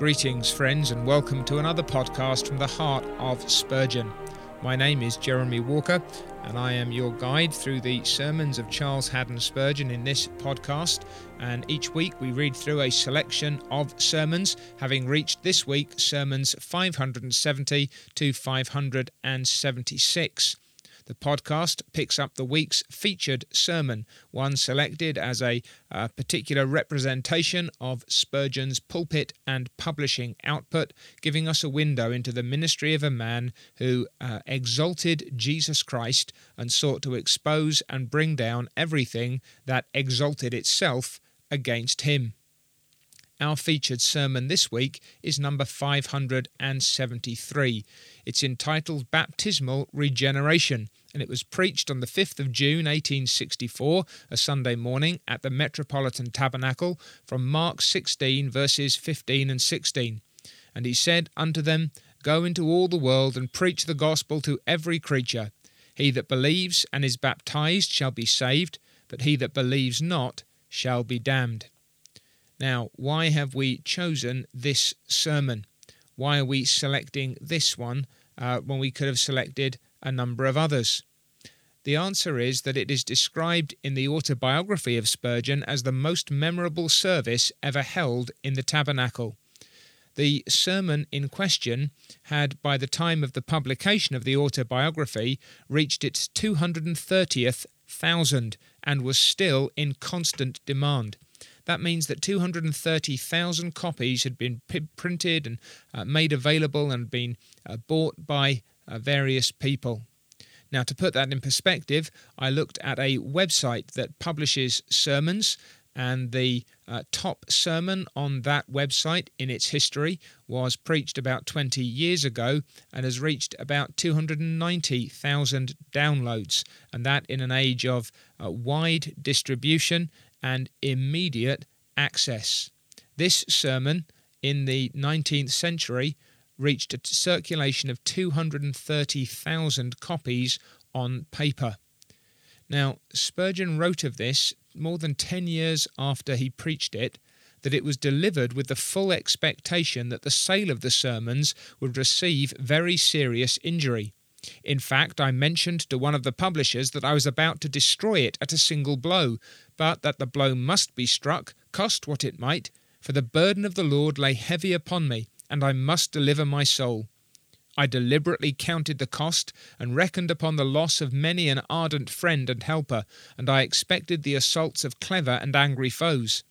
Greetings, friends, and welcome to another podcast from the heart of Spurgeon. My name is Jeremy Walker, and I am your guide through the sermons of Charles Haddon Spurgeon in this podcast. And each week we read through a selection of sermons, having reached this week sermons 570 to 576. The podcast picks up the week's featured sermon, one selected as a, a particular representation of Spurgeon's pulpit and publishing output, giving us a window into the ministry of a man who uh, exalted Jesus Christ and sought to expose and bring down everything that exalted itself against him. Our featured sermon this week is number 573. It's entitled Baptismal Regeneration and it was preached on the 5th of June 1864, a Sunday morning, at the Metropolitan Tabernacle, from Mark 16, verses 15 and 16. And he said unto them, Go into all the world and preach the gospel to every creature. He that believes and is baptized shall be saved, but he that believes not shall be damned. Now, why have we chosen this sermon? Why are we selecting this one uh, when we could have selected a number of others? The answer is that it is described in the autobiography of Spurgeon as the most memorable service ever held in the tabernacle. The sermon in question had, by the time of the publication of the autobiography, reached its 230th thousand and was still in constant demand. That means that 230,000 copies had been p- printed and uh, made available and been uh, bought by uh, various people. Now, to put that in perspective, I looked at a website that publishes sermons, and the uh, top sermon on that website in its history was preached about 20 years ago and has reached about 290,000 downloads, and that in an age of uh, wide distribution and immediate access. This sermon in the 19th century reached a circulation of 230,000 copies on paper. Now, Spurgeon wrote of this more than 10 years after he preached it that it was delivered with the full expectation that the sale of the sermons would receive very serious injury. In fact, I mentioned to one of the publishers that I was about to destroy it at a single blow, but that the blow must be struck, cost what it might, for the burden of the Lord lay heavy upon me, and I must deliver my soul. I deliberately counted the cost and reckoned upon the loss of many an ardent friend and helper, and I expected the assaults of clever and angry foes.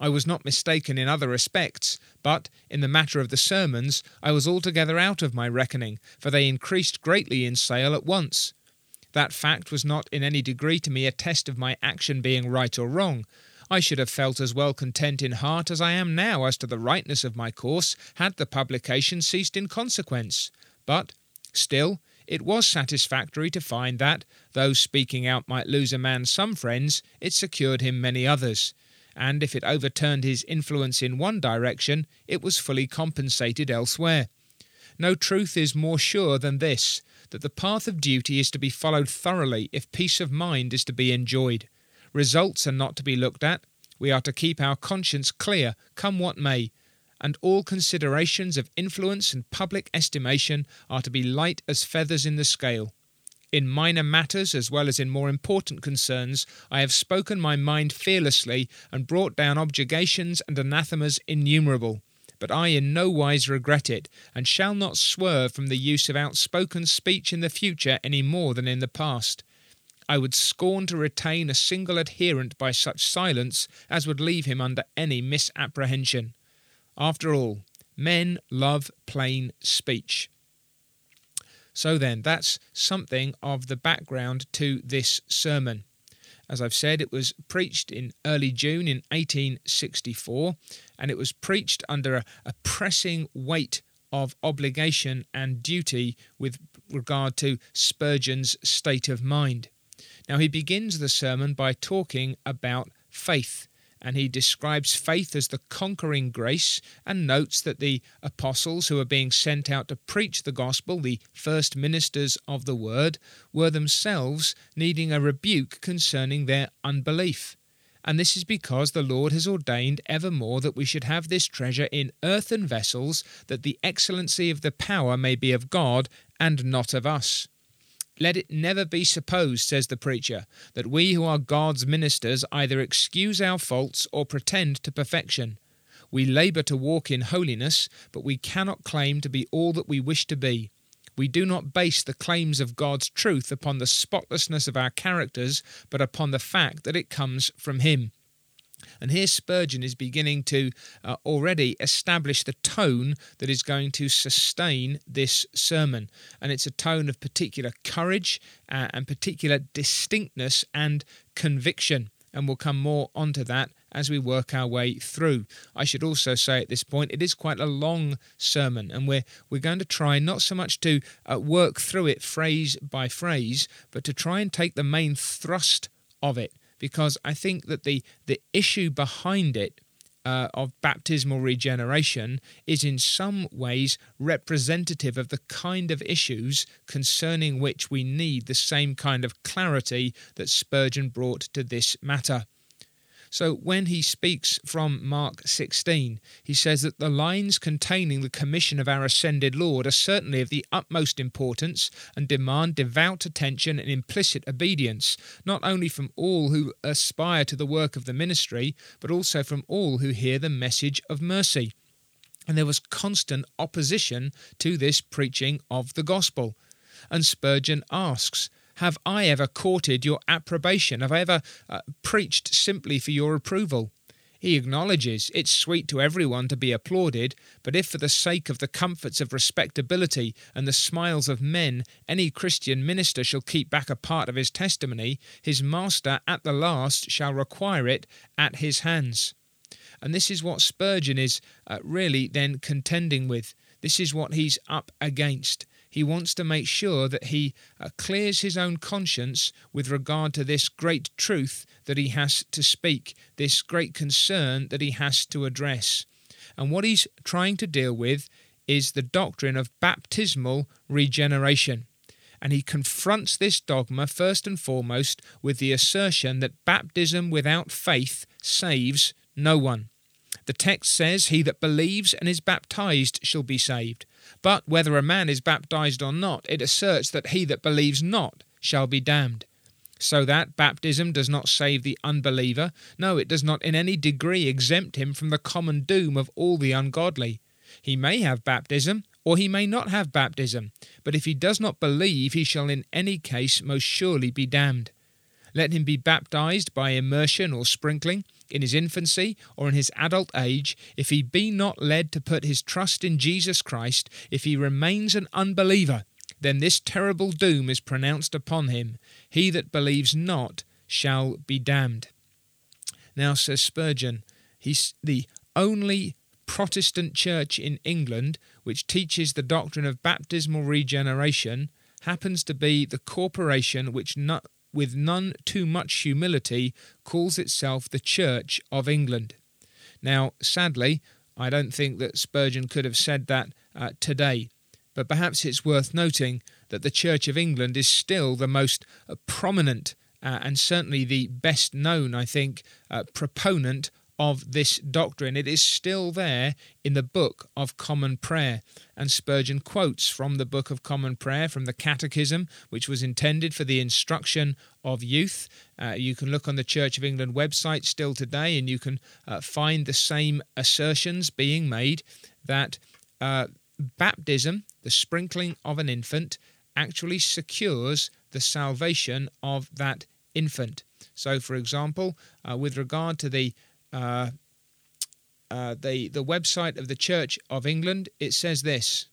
I was not mistaken in other respects, but in the matter of the sermons I was altogether out of my reckoning, for they increased greatly in sale at once. That fact was not in any degree to me a test of my action being right or wrong, I should have felt as well content in heart as I am now as to the rightness of my course had the publication ceased in consequence. But, still, it was satisfactory to find that, though speaking out might lose a man some friends, it secured him many others. And if it overturned his influence in one direction, it was fully compensated elsewhere. No truth is more sure than this that the path of duty is to be followed thoroughly if peace of mind is to be enjoyed. Results are not to be looked at. We are to keep our conscience clear, come what may, and all considerations of influence and public estimation are to be light as feathers in the scale. In minor matters as well as in more important concerns, I have spoken my mind fearlessly and brought down objurgations and anathemas innumerable. But I in no wise regret it, and shall not swerve from the use of outspoken speech in the future any more than in the past. I would scorn to retain a single adherent by such silence as would leave him under any misapprehension. After all, men love plain speech. So then, that's something of the background to this sermon. As I've said, it was preached in early June in 1864, and it was preached under a, a pressing weight of obligation and duty with regard to Spurgeon's state of mind. Now, he begins the sermon by talking about faith, and he describes faith as the conquering grace and notes that the apostles who are being sent out to preach the gospel, the first ministers of the word, were themselves needing a rebuke concerning their unbelief. And this is because the Lord has ordained evermore that we should have this treasure in earthen vessels, that the excellency of the power may be of God and not of us. Let it never be supposed, says the preacher, that we who are God's ministers either excuse our faults or pretend to perfection. We labour to walk in holiness, but we cannot claim to be all that we wish to be. We do not base the claims of God's truth upon the spotlessness of our characters, but upon the fact that it comes from Him. And here Spurgeon is beginning to uh, already establish the tone that is going to sustain this sermon. And it's a tone of particular courage uh, and particular distinctness and conviction. And we'll come more onto that as we work our way through. I should also say at this point, it is quite a long sermon, and we're we're going to try not so much to uh, work through it phrase by phrase, but to try and take the main thrust of it because I think that the the issue behind it uh, of baptismal regeneration is in some ways representative of the kind of issues concerning which we need the same kind of clarity that Spurgeon brought to this matter. So when he speaks from Mark 16, he says that the lines containing the commission of our ascended Lord are certainly of the utmost importance and demand devout attention and implicit obedience, not only from all who aspire to the work of the ministry, but also from all who hear the message of mercy. And there was constant opposition to this preaching of the gospel. And Spurgeon asks, have I ever courted your approbation? Have I ever uh, preached simply for your approval? He acknowledges it's sweet to everyone to be applauded, but if for the sake of the comforts of respectability and the smiles of men any Christian minister shall keep back a part of his testimony, his master at the last shall require it at his hands. And this is what Spurgeon is uh, really then contending with. This is what he's up against he wants to make sure that he uh, clears his own conscience with regard to this great truth that he has to speak, this great concern that he has to address. And what he's trying to deal with is the doctrine of baptismal regeneration. And he confronts this dogma first and foremost with the assertion that baptism without faith saves no one. The text says, He that believes and is baptized shall be saved. But whether a man is baptized or not, it asserts that he that believes not shall be damned. So that baptism does not save the unbeliever. No, it does not in any degree exempt him from the common doom of all the ungodly. He may have baptism, or he may not have baptism, but if he does not believe, he shall in any case most surely be damned. Let him be baptized by immersion or sprinkling in his infancy or in his adult age, if he be not led to put his trust in Jesus Christ, if he remains an unbeliever, then this terrible doom is pronounced upon him. He that believes not shall be damned. Now, says Spurgeon, he's the only Protestant church in England which teaches the doctrine of baptismal regeneration happens to be the corporation which not, with none too much humility, calls itself the Church of England. Now, sadly, I don't think that Spurgeon could have said that uh, today, but perhaps it's worth noting that the Church of England is still the most uh, prominent uh, and certainly the best known, I think, uh, proponent of this doctrine. It is still there in the Book of Common Prayer. And Spurgeon quotes from the Book of Common Prayer, from the Catechism, which was intended for the instruction of youth. Uh, you can look on the Church of England website still today, and you can uh, find the same assertions being made that uh, baptism, the sprinkling of an infant, actually secures the salvation of that infant. So, for example, uh, with regard to the uh, uh, the the website of the Church of England, it says this: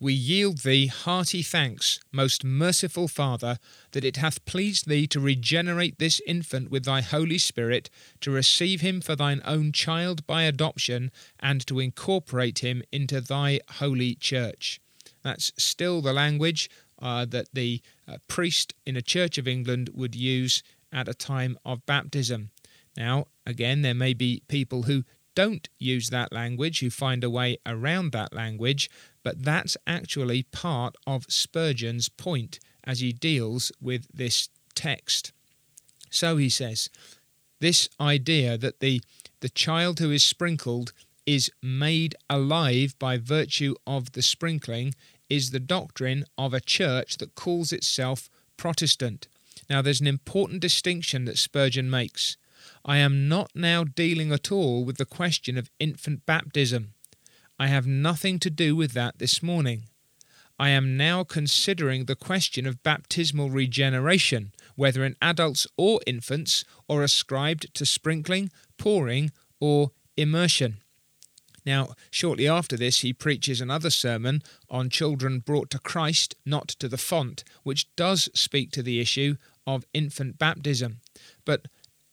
We yield thee hearty thanks, most merciful Father, that it hath pleased thee to regenerate this infant with thy Holy Spirit, to receive him for thine own child by adoption, and to incorporate him into thy holy Church. That's still the language uh, that the uh, priest in a Church of England would use at a time of baptism. Now, again, there may be people who don't use that language, who find a way around that language, but that's actually part of Spurgeon's point as he deals with this text. So he says, This idea that the, the child who is sprinkled is made alive by virtue of the sprinkling is the doctrine of a church that calls itself Protestant. Now, there's an important distinction that Spurgeon makes. I am not now dealing at all with the question of infant baptism. I have nothing to do with that this morning. I am now considering the question of baptismal regeneration, whether in adults or infants, or ascribed to sprinkling, pouring, or immersion. Now, shortly after this, he preaches another sermon on children brought to Christ, not to the font, which does speak to the issue of infant baptism. But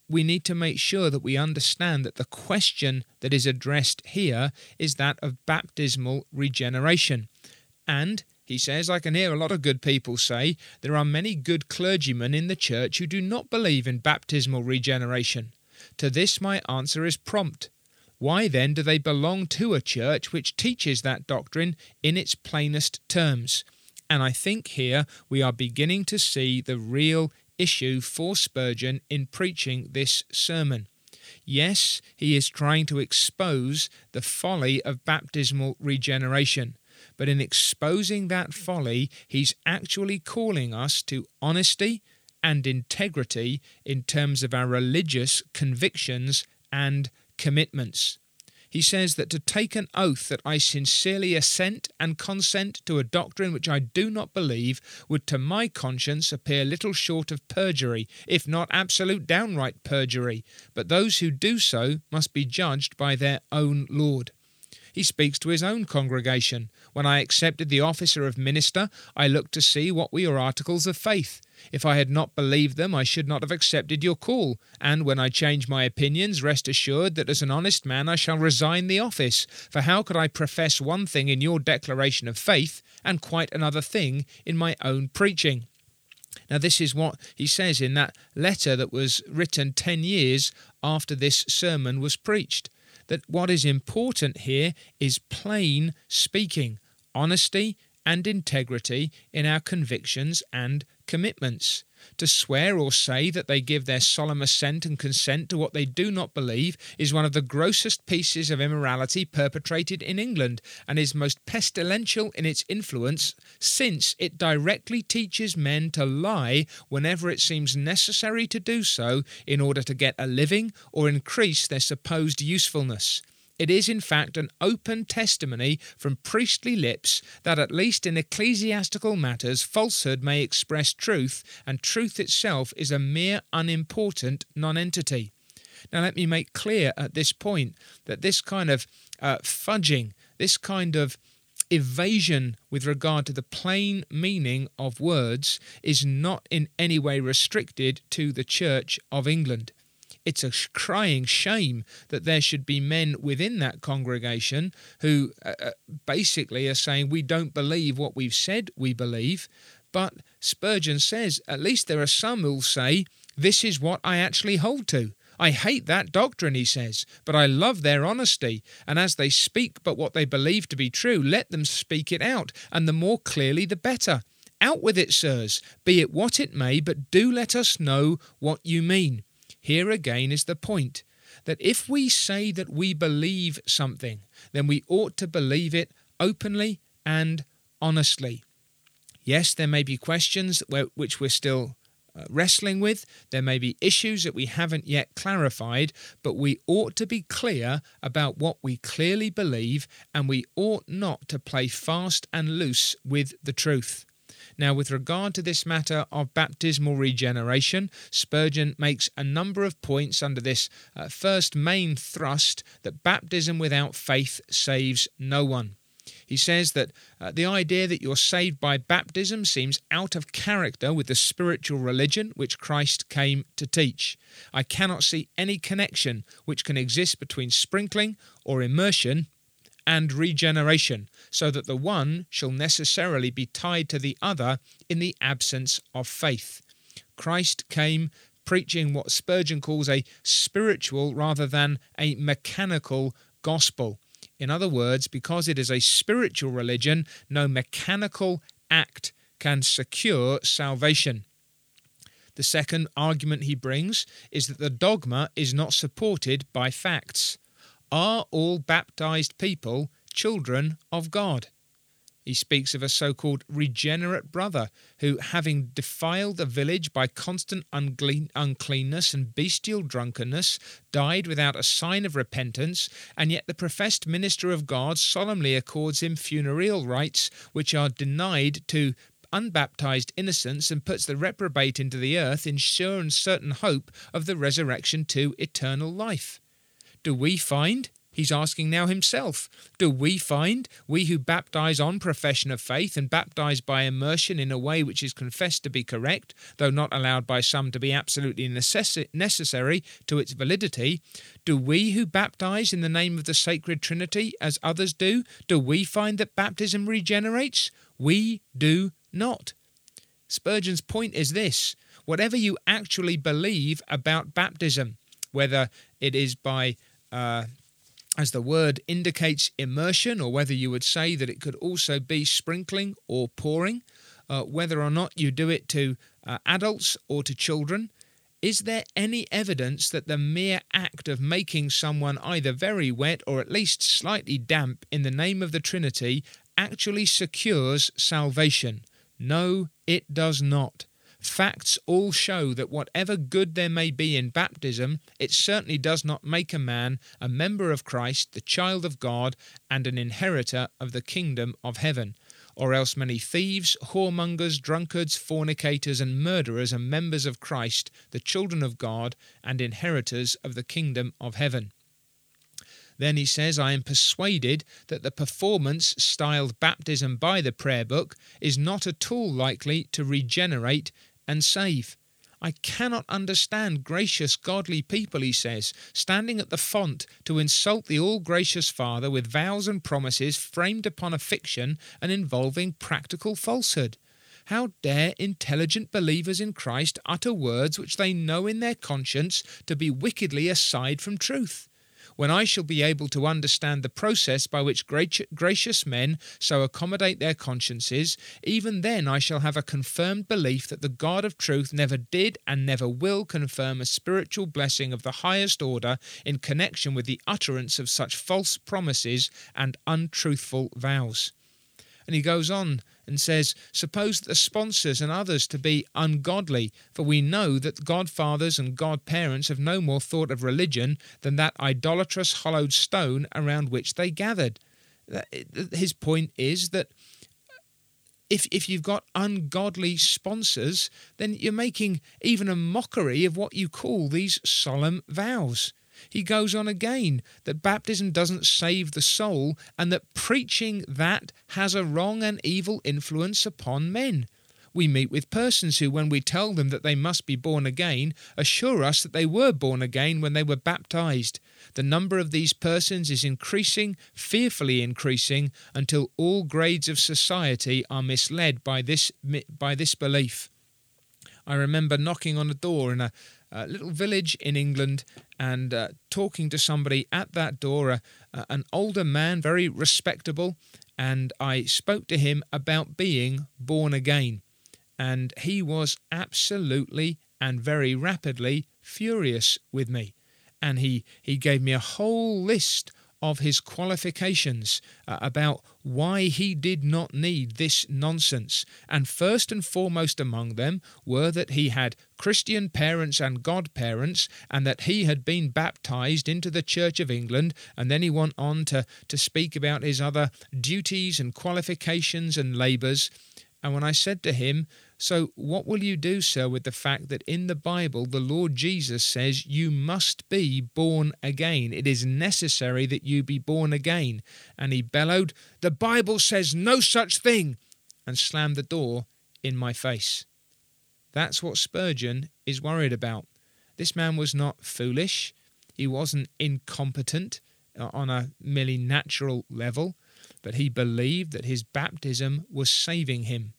we need to make sure that we understand that the question that is addressed here is that of baptismal regeneration. And, he says, I can hear a lot of good people say there are many good clergymen in the church who do not believe in baptismal regeneration. To this, my answer is prompt. Why then do they belong to a church which teaches that doctrine in its plainest terms? And I think here we are beginning to see the real issue for Spurgeon in preaching this sermon. Yes, he is trying to expose the folly of baptismal regeneration, but in exposing that folly, he's actually calling us to honesty and integrity in terms of our religious convictions and commitments. He says that to take an oath that I sincerely assent and consent to a doctrine which I do not believe would to my conscience appear little short of perjury, if not absolute downright perjury, but those who do so must be judged by their own Lord. He speaks to his own congregation. When I accepted the officer of minister, I looked to see what were your articles of faith. If I had not believed them, I should not have accepted your call. And when I change my opinions, rest assured that as an honest man I shall resign the office. For how could I profess one thing in your declaration of faith and quite another thing in my own preaching? Now, this is what he says in that letter that was written 10 years after this sermon was preached that what is important here is plain speaking, honesty and integrity in our convictions and commitments. To swear or say that they give their solemn assent and consent to what they do not believe is one of the grossest pieces of immorality perpetrated in England, and is most pestilential in its influence, since it directly teaches men to lie whenever it seems necessary to do so in order to get a living or increase their supposed usefulness. It is, in fact, an open testimony from priestly lips that, at least in ecclesiastical matters, falsehood may express truth, and truth itself is a mere unimportant nonentity. Now, let me make clear at this point that this kind of uh, fudging, this kind of evasion with regard to the plain meaning of words is not in any way restricted to the Church of England. It's a crying shame that there should be men within that congregation who uh, uh, basically are saying, We don't believe what we've said we believe. But Spurgeon says, at least there are some who'll say, This is what I actually hold to. I hate that doctrine, he says, but I love their honesty, and as they speak but what they believe to be true, let them speak it out, and the more clearly the better. Out with it, sirs, be it what it may, but do let us know what you mean. Here again is the point that if we say that we believe something, then we ought to believe it openly and honestly. Yes, there may be questions which we're still uh, wrestling with, there may be issues that we haven't yet clarified, but we ought to be clear about what we clearly believe, and we ought not to play fast and loose with the truth. Now, with regard to this matter of baptismal regeneration, Spurgeon makes a number of points under this uh, first main thrust that baptism without faith saves no one. He says that uh, the idea that you're saved by baptism seems out of character with the spiritual religion which Christ came to teach. I cannot see any connection which can exist between sprinkling or immersion and regeneration, so that the one shall necessarily be tied to the other in the absence of faith. Christ came preaching what Spurgeon calls a spiritual rather than a mechanical gospel. In other words, because it is a spiritual religion, no mechanical act can secure salvation. The second argument he brings is that the dogma is not supported by facts. Are all baptized people children of God? He speaks of a so called regenerate brother who, having defiled the village by constant uncleanness and bestial drunkenness, died without a sign of repentance, and yet the professed minister of God solemnly accords him funereal rites which are denied to unbaptized innocents and puts the reprobate into the earth in sure and certain hope of the resurrection to eternal life. Do we find He's asking now himself Do we find, we who baptize on profession of faith and baptize by immersion in a way which is confessed to be correct, though not allowed by some to be absolutely necess- necessary to its validity, do we who baptize in the name of the sacred Trinity as others do, do we find that baptism regenerates? We do not. Spurgeon's point is this whatever you actually believe about baptism, whether it is by uh, as the word indicates immersion, or whether you would say that it could also be sprinkling or pouring, uh, whether or not you do it to uh, adults or to children, is there any evidence that the mere act of making someone either very wet or at least slightly damp in the name of the Trinity actually secures salvation? No, it does not. Facts all show that whatever good there may be in baptism, it certainly does not make a man a member of Christ, the child of God, and an inheritor of the kingdom of heaven. Or else many thieves, whoremongers, drunkards, fornicators, and murderers are members of Christ, the children of God, and inheritors of the kingdom of heaven. Then he says, I am persuaded that the performance styled baptism by the prayer book is not at all likely to regenerate and save. I cannot understand gracious, godly people, he says, standing at the font to insult the all gracious Father with vows and promises framed upon a fiction and involving practical falsehood. How dare intelligent believers in Christ utter words which they know in their conscience to be wickedly aside from truth? When I shall be able to understand the process by which gracious men so accommodate their consciences, even then I shall have a confirmed belief that the God of truth never did and never will confirm a spiritual blessing of the highest order in connection with the utterance of such false promises and untruthful vows. And he goes on and says, Suppose the sponsors and others to be ungodly, for we know that godfathers and godparents have no more thought of religion than that idolatrous hollowed stone around which they gathered. His point is that if if you've got ungodly sponsors, then you're making even a mockery of what you call these solemn vows. He goes on again that baptism doesn't save the soul and that preaching that has a wrong and evil influence upon men. We meet with persons who, when we tell them that they must be born again, assure us that they were born again when they were baptized. The number of these persons is increasing, fearfully increasing, until all grades of society are misled by this, by this belief. I remember knocking on a door in a, a little village in England and uh, talking to somebody at that door, uh, uh, an older man, very respectable, and I spoke to him about being born again. And he was absolutely and very rapidly furious with me. And he, he gave me a whole list of his qualifications uh, about why he did not need this nonsense. And first and foremost among them were that he had Christian parents and godparents, and that he had been baptized into the Church of England. And then he went on to, to speak about his other duties and qualifications and labours. And when I said to him, so, what will you do, sir, with the fact that in the Bible the Lord Jesus says you must be born again? It is necessary that you be born again. And he bellowed, The Bible says no such thing, and slammed the door in my face. That's what Spurgeon is worried about. This man was not foolish, he wasn't incompetent uh, on a merely natural level, but he believed that his baptism was saving him.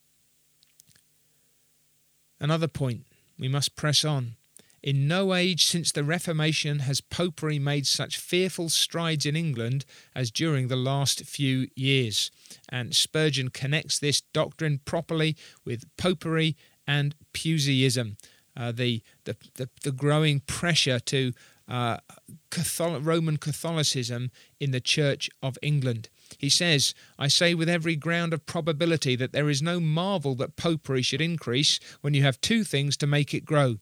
Another point we must press on. In no age since the Reformation has popery made such fearful strides in England as during the last few years. And Spurgeon connects this doctrine properly with popery and Puseyism. uh, the, the, the, the, growing pressure to uh, Catholic, Roman Catholicism in the Church of England. He says, I say with every ground of probability that there is no marvel that popery should increase when you have two things to make it grow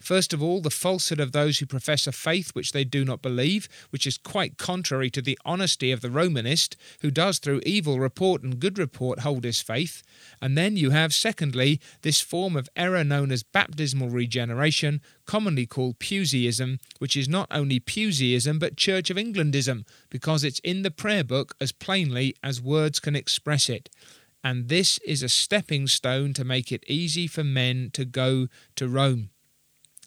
First of all, the falsehood of those who profess a faith which they do not believe, which is quite contrary to the honesty of the Romanist, who does through evil report and good report hold his faith. And then you have, secondly, this form of error known as baptismal regeneration, commonly called Puseyism, which is not only Puseyism but Church of Englandism, because it's in the prayer book as plainly as words can express it and this is a stepping stone to make it easy for men to go to Rome.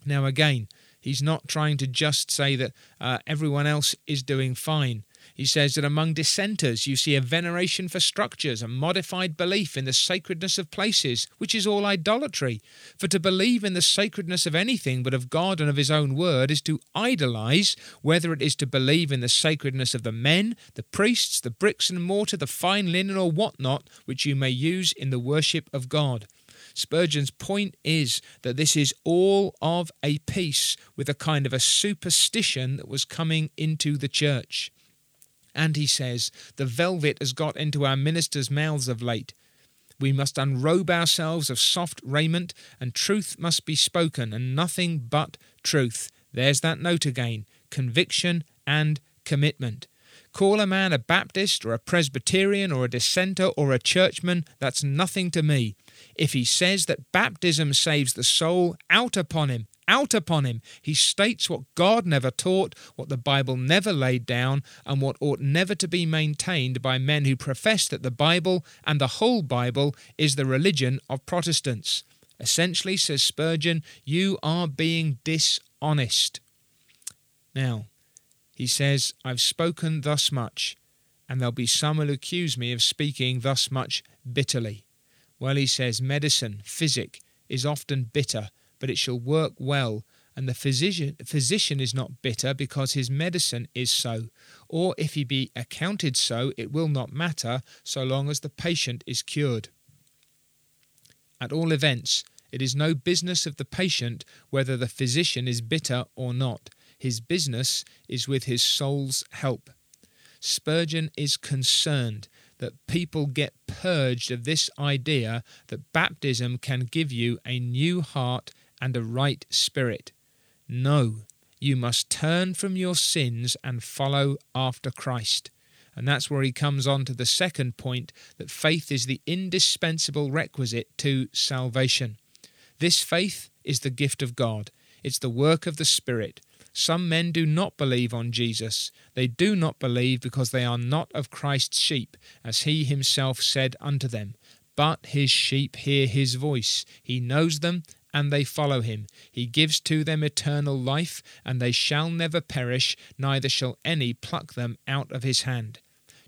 Now, again, he's not trying to just say that uh, everyone else is doing fine. He says that among dissenters you see a veneration for structures, a modified belief in the sacredness of places, which is all idolatry. For to believe in the sacredness of anything but of God and of His own word is to idolize, whether it is to believe in the sacredness of the men, the priests, the bricks and mortar, the fine linen, or what not, which you may use in the worship of God. Spurgeon's point is that this is all of a piece with a kind of a superstition that was coming into the church. And he says, the velvet has got into our ministers' mouths of late. We must unrobe ourselves of soft raiment, and truth must be spoken, and nothing but truth. There's that note again conviction and commitment. Call a man a Baptist or a Presbyterian or a dissenter or a churchman, that's nothing to me. If he says that baptism saves the soul, out upon him, out upon him. He states what God never taught, what the Bible never laid down, and what ought never to be maintained by men who profess that the Bible and the whole Bible is the religion of Protestants. Essentially, says Spurgeon, you are being dishonest. Now, he says, I've spoken thus much, and there'll be some who'll accuse me of speaking thus much bitterly. Well, he says, medicine, physic, is often bitter, but it shall work well, and the physician, physician is not bitter because his medicine is so. Or if he be accounted so, it will not matter so long as the patient is cured. At all events, it is no business of the patient whether the physician is bitter or not. His business is with his soul's help. Spurgeon is concerned that people get purged of this idea that baptism can give you a new heart and a right spirit. No, you must turn from your sins and follow after Christ. And that's where he comes on to the second point that faith is the indispensable requisite to salvation. This faith is the gift of God, it's the work of the Spirit. Some men do not believe on Jesus. They do not believe because they are not of Christ's sheep, as he himself said unto them. But his sheep hear his voice. He knows them, and they follow him. He gives to them eternal life, and they shall never perish, neither shall any pluck them out of his hand.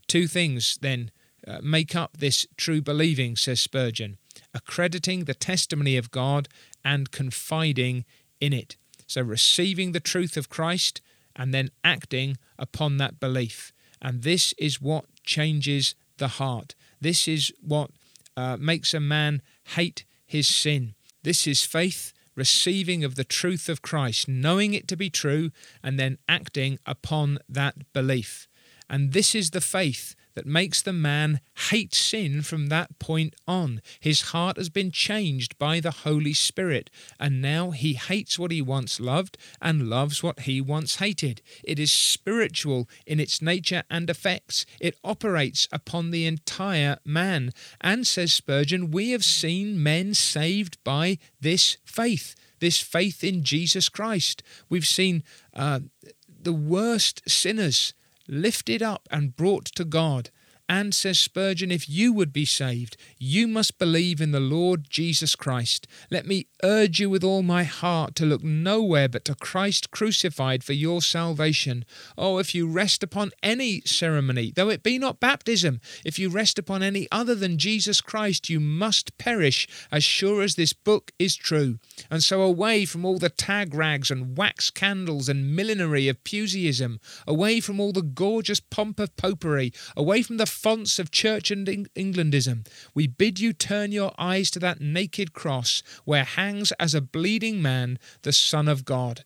Two things, then, uh, make up this true believing, says Spurgeon accrediting the testimony of God and confiding in it. So, receiving the truth of Christ and then acting upon that belief. And this is what changes the heart. This is what uh, makes a man hate his sin. This is faith, receiving of the truth of Christ, knowing it to be true, and then acting upon that belief. And this is the faith that makes the man hate sin from that point on. His heart has been changed by the Holy Spirit, and now he hates what he once loved and loves what he once hated. It is spiritual in its nature and effects. It operates upon the entire man. And, says Spurgeon, we have seen men saved by this faith, this faith in Jesus Christ. We've seen uh, the worst sinners lifted up and brought to God. And, says Spurgeon, if you would be saved, you must believe in the Lord Jesus Christ. Let me urge you with all my heart to look nowhere but to Christ crucified for your salvation. Oh, if you rest upon any ceremony, though it be not baptism, if you rest upon any other than Jesus Christ, you must perish, as sure as this book is true. And so away from all the tag rags and wax candles and millinery of Puseyism, away from all the gorgeous pomp of popery, away from the fonts of Church and Englandism, we bid you turn your eyes to that naked cross where hangs as a bleeding man the Son of God.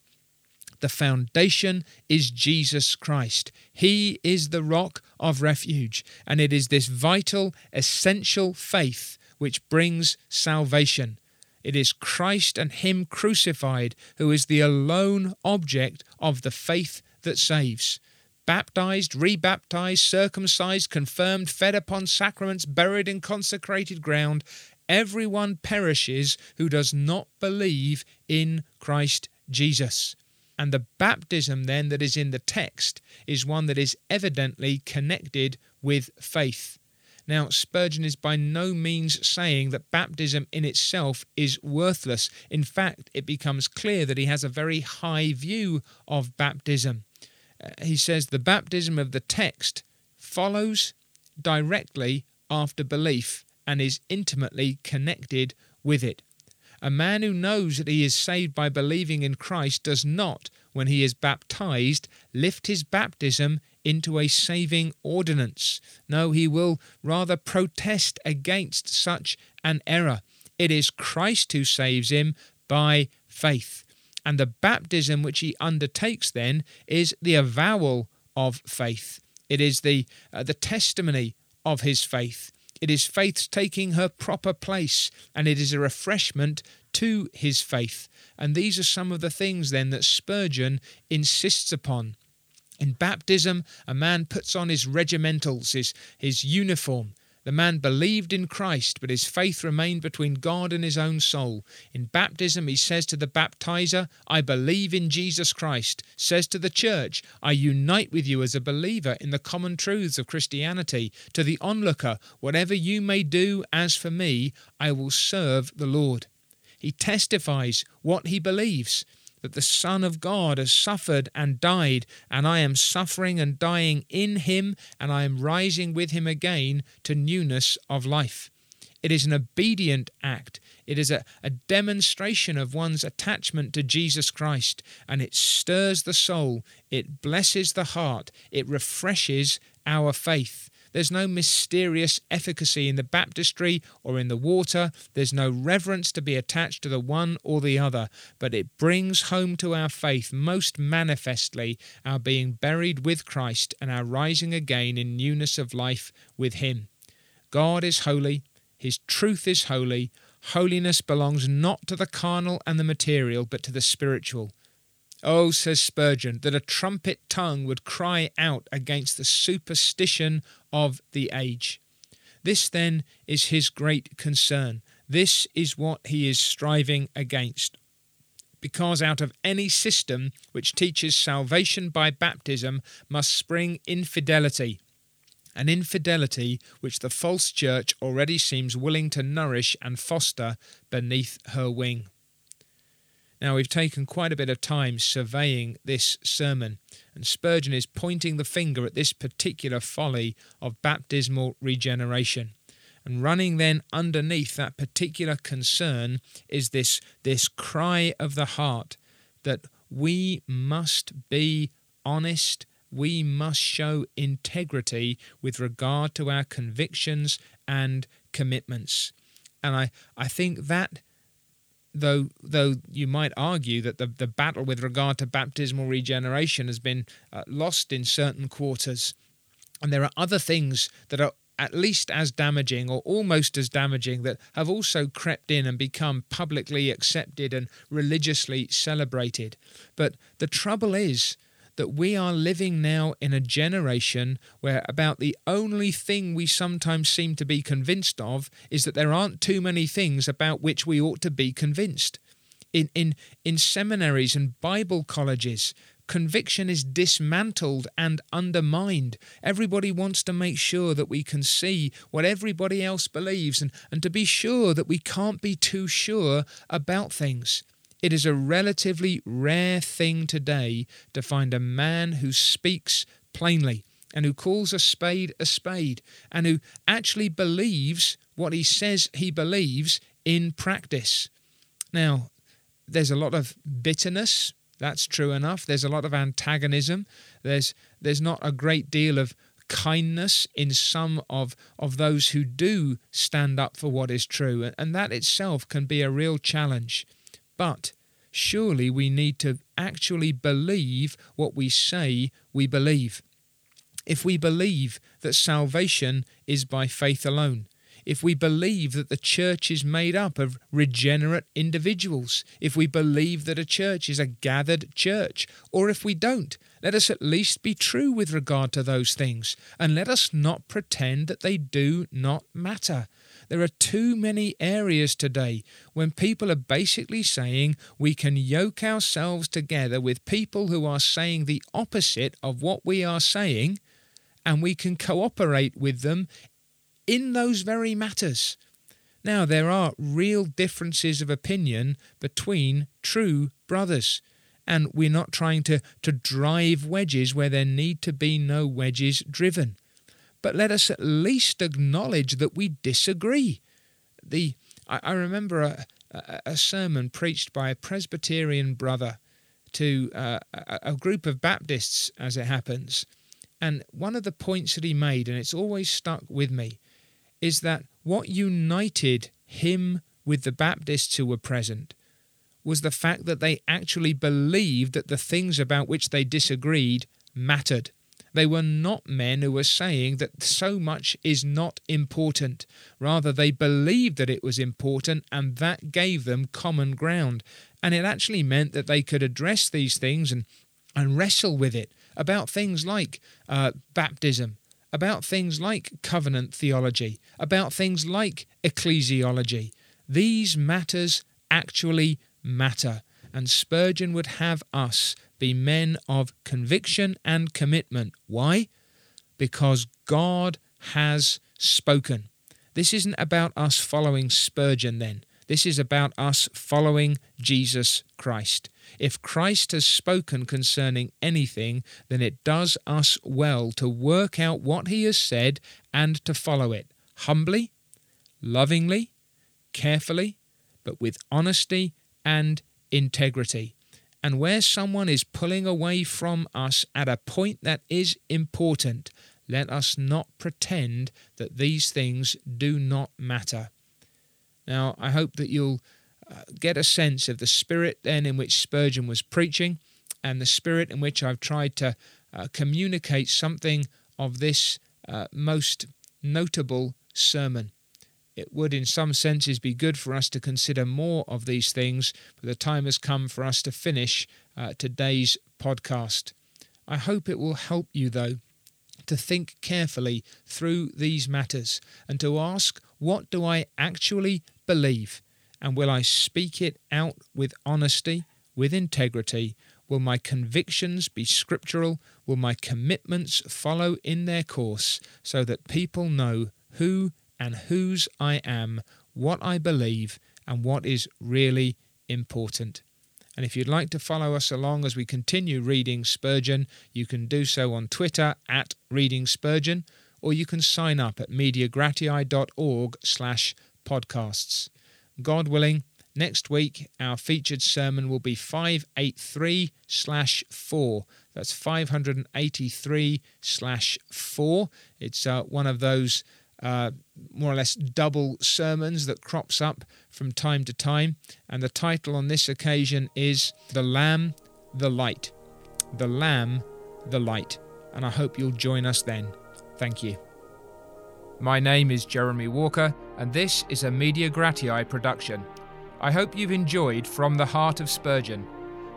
The foundation is Jesus Christ. He is the rock of refuge, and it is this vital, essential faith which brings salvation. It is Christ and Him crucified who is the alone object of the faith that saves. Baptized, rebaptized, circumcised, confirmed, fed upon sacraments, buried in consecrated ground, everyone perishes who does not believe in Christ Jesus. And the baptism, then, that is in the text is one that is evidently connected with faith. Now, Spurgeon is by no means saying that baptism in itself is worthless. In fact, it becomes clear that he has a very high view of baptism. He says the baptism of the text follows directly after belief and is intimately connected with it. A man who knows that he is saved by believing in Christ does not, when he is baptized, lift his baptism into a saving ordinance. No, he will rather protest against such an error. It is Christ who saves him by faith. And the baptism which he undertakes then is the avowal of faith. It is the, uh, the testimony of his faith. It is faith's taking her proper place, and it is a refreshment to his faith. And these are some of the things then that Spurgeon insists upon. In baptism, a man puts on his regimentals, his, his uniform, the man believed in Christ, but his faith remained between God and his own soul. In baptism, he says to the baptizer, I believe in Jesus Christ. Says to the church, I unite with you as a believer in the common truths of Christianity. To the onlooker, whatever you may do, as for me, I will serve the Lord. He testifies what he believes that the Son of God has suffered and died, and I am suffering and dying in him, and I am rising with him again to newness of life. It is an obedient act. It is a, a demonstration of one's attachment to Jesus Christ, and it stirs the soul, it blesses the heart, it refreshes our faith. There's no mysterious efficacy in the baptistry or in the water. There's no reverence to be attached to the one or the other, but it brings home to our faith most manifestly our being buried with Christ and our rising again in newness of life with Him. God is holy, His truth is holy. Holiness belongs not to the carnal and the material, but to the spiritual. Oh, says Spurgeon, that a trumpet tongue would cry out against the superstition of the age. This, then, is his great concern. This is what he is striving against. Because out of any system which teaches salvation by baptism must spring infidelity, an infidelity which the false church already seems willing to nourish and foster beneath her wing. Now, we've taken quite a bit of time surveying this sermon, and Spurgeon is pointing the finger at this particular folly of baptismal regeneration. And running then underneath that particular concern is this, this cry of the heart that we must be honest, we must show integrity with regard to our convictions and commitments. And I, I think that though though you might argue that the, the battle with regard to baptismal regeneration has been uh, lost in certain quarters. And there are other things that are at least as damaging or almost as damaging that have also crept in and become publicly accepted and religiously celebrated. But the trouble is that we are living now in a generation where about the only thing we sometimes seem to be convinced of is that there aren't too many things about which we ought to be convinced. In, in, in seminaries and Bible colleges, conviction is dismantled and undermined. Everybody wants to make sure that we can see what everybody else believes and, and to be sure that we can't be too sure about things. It is a relatively rare thing today to find a man who speaks plainly and who calls a spade a spade and who actually believes what he says he believes in practice. Now, there's a lot of bitterness. That's true enough. There's a lot of antagonism. There's there's not a great deal of kindness in some of, of those who do stand up for what is true, and that itself can be a real challenge. But surely we need to actually believe what we say we believe. If we believe that salvation is by faith alone, if we believe that the church is made up of regenerate individuals, if we believe that a church is a gathered church, or if we don't, let us at least be true with regard to those things, and let us not pretend that they do not matter. There are too many areas today when people are basically saying we can yoke ourselves together with people who are saying the opposite of what we are saying, and we can cooperate with them in those very matters. Now, there are real differences of opinion between true brothers, and we're not trying to, to drive wedges where there need to be no wedges driven. But let us at least acknowledge that we disagree. The I, I remember a, a, a, sermon preached by a Presbyterian brother to uh, a, a group of Baptists, as it happens, and one of the points that he made, and it's always stuck with me, is that what united him with the Baptists who were present was the fact that they actually believed that the things about which they disagreed mattered. They were not men who were saying that so much is not important. Rather, they believed that it was important, and that gave them common ground. And it actually meant that they could address these things and, and wrestle with it about things like uh, baptism, about things like covenant theology, about things like ecclesiology. These matters actually matter, and Spurgeon would have us be men of conviction and commitment. Why? Because God has spoken. This isn't about us following Spurgeon then. This is about us following Jesus Christ. If Christ has spoken concerning anything, then it does us well to work out what he has said and to follow it humbly, lovingly, carefully, but with honesty and integrity. And where someone is pulling away from us at a point that is important, let us not pretend that these things do not matter. Now, I hope that you'll uh, get a sense of the spirit then in which Spurgeon was preaching and the spirit in which I've tried to uh, communicate something of this uh, most notable sermon. It would, in some senses, be good for us to consider more of these things, but the time has come for us to finish uh, today's podcast. I hope it will help you, though, to think carefully through these matters and to ask what do I actually believe? And will I speak it out with honesty, with integrity? Will my convictions be scriptural? Will my commitments follow in their course so that people know who and whose I am, what I believe, and what is really important? And if you'd like to follow us along as we continue reading Spurgeon, you can do so on Twitter at Reading Spurgeon, or you can sign up at mediagratiae.org slash podcasts. God willing, next week our featured sermon will be 583 slash 4. That's 583 slash 4. It's uh, one of those uh, more or less double sermons that crops up from time to time. And the title on this occasion is The Lamb, the Light. The Lamb, the Light. And I hope you'll join us then. Thank you. My name is Jeremy Walker, and this is a Media Gratiae production. I hope you've enjoyed From the Heart of Spurgeon.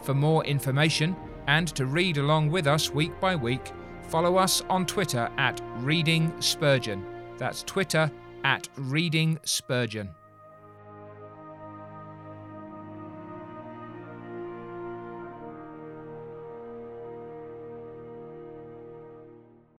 For more information and to read along with us week by week, follow us on Twitter at Reading Spurgeon. That's Twitter at Reading Spurgeon.